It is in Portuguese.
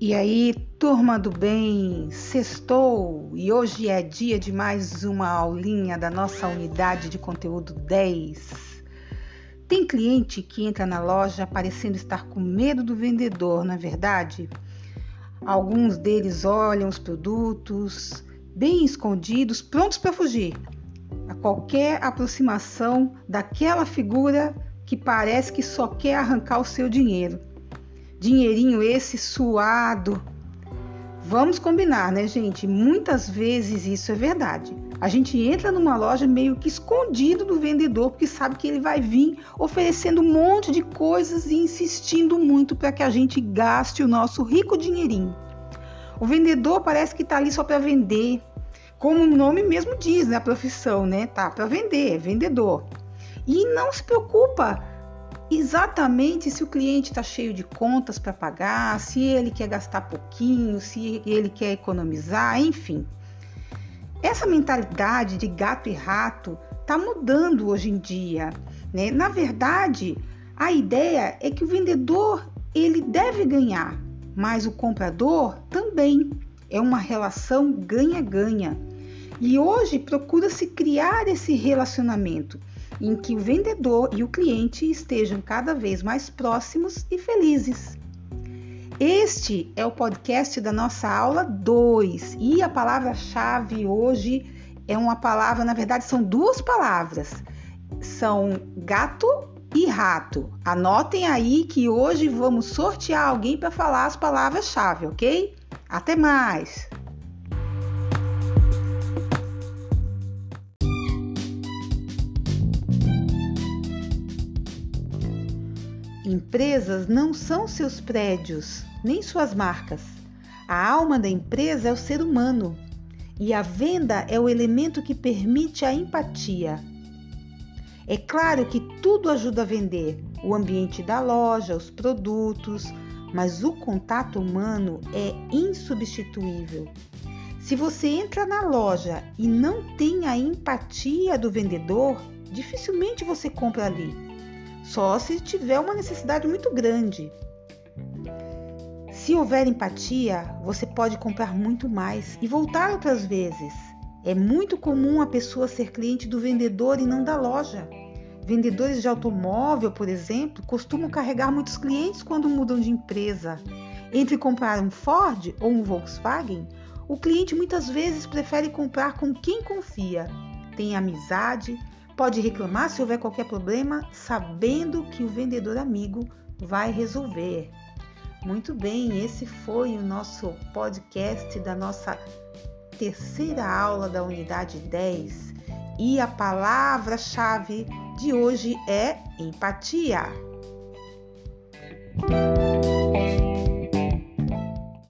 E aí, turma do bem, sextou e hoje é dia de mais uma aulinha da nossa unidade de conteúdo 10. Tem cliente que entra na loja parecendo estar com medo do vendedor, não é verdade? Alguns deles olham os produtos bem escondidos, prontos para fugir a qualquer aproximação daquela figura que parece que só quer arrancar o seu dinheiro. Dinheirinho esse suado. Vamos combinar, né, gente? Muitas vezes isso é verdade. A gente entra numa loja meio que escondido do vendedor, porque sabe que ele vai vir oferecendo um monte de coisas e insistindo muito para que a gente gaste o nosso rico dinheirinho. O vendedor parece que está ali só para vender, como o nome mesmo diz, né? A profissão, né? Tá para vender, é vendedor. E não se preocupa exatamente se o cliente está cheio de contas para pagar, se ele quer gastar pouquinho, se ele quer economizar, enfim. Essa mentalidade de gato e rato está mudando hoje em dia. Né? Na verdade, a ideia é que o vendedor ele deve ganhar, mas o comprador também. É uma relação ganha-ganha. E hoje procura-se criar esse relacionamento em que o vendedor e o cliente estejam cada vez mais próximos e felizes. Este é o podcast da nossa aula 2 e a palavra-chave hoje é uma palavra, na verdade são duas palavras. São gato e rato. Anotem aí que hoje vamos sortear alguém para falar as palavras-chave, ok? Até mais! Empresas não são seus prédios, nem suas marcas. A alma da empresa é o ser humano e a venda é o elemento que permite a empatia. É claro que tudo ajuda a vender, o ambiente da loja, os produtos, mas o contato humano é insubstituível. Se você entra na loja e não tem a empatia do vendedor, dificilmente você compra ali só se tiver uma necessidade muito grande. Se houver empatia, você pode comprar muito mais e voltar outras vezes. É muito comum a pessoa ser cliente do vendedor e não da loja. Vendedores de automóvel, por exemplo, costumam carregar muitos clientes quando mudam de empresa. Entre comprar um Ford ou um Volkswagen, o cliente muitas vezes prefere comprar com quem confia, tem amizade, Pode reclamar se houver qualquer problema, sabendo que o vendedor amigo vai resolver. Muito bem, esse foi o nosso podcast da nossa terceira aula da unidade 10 e a palavra-chave de hoje é empatia.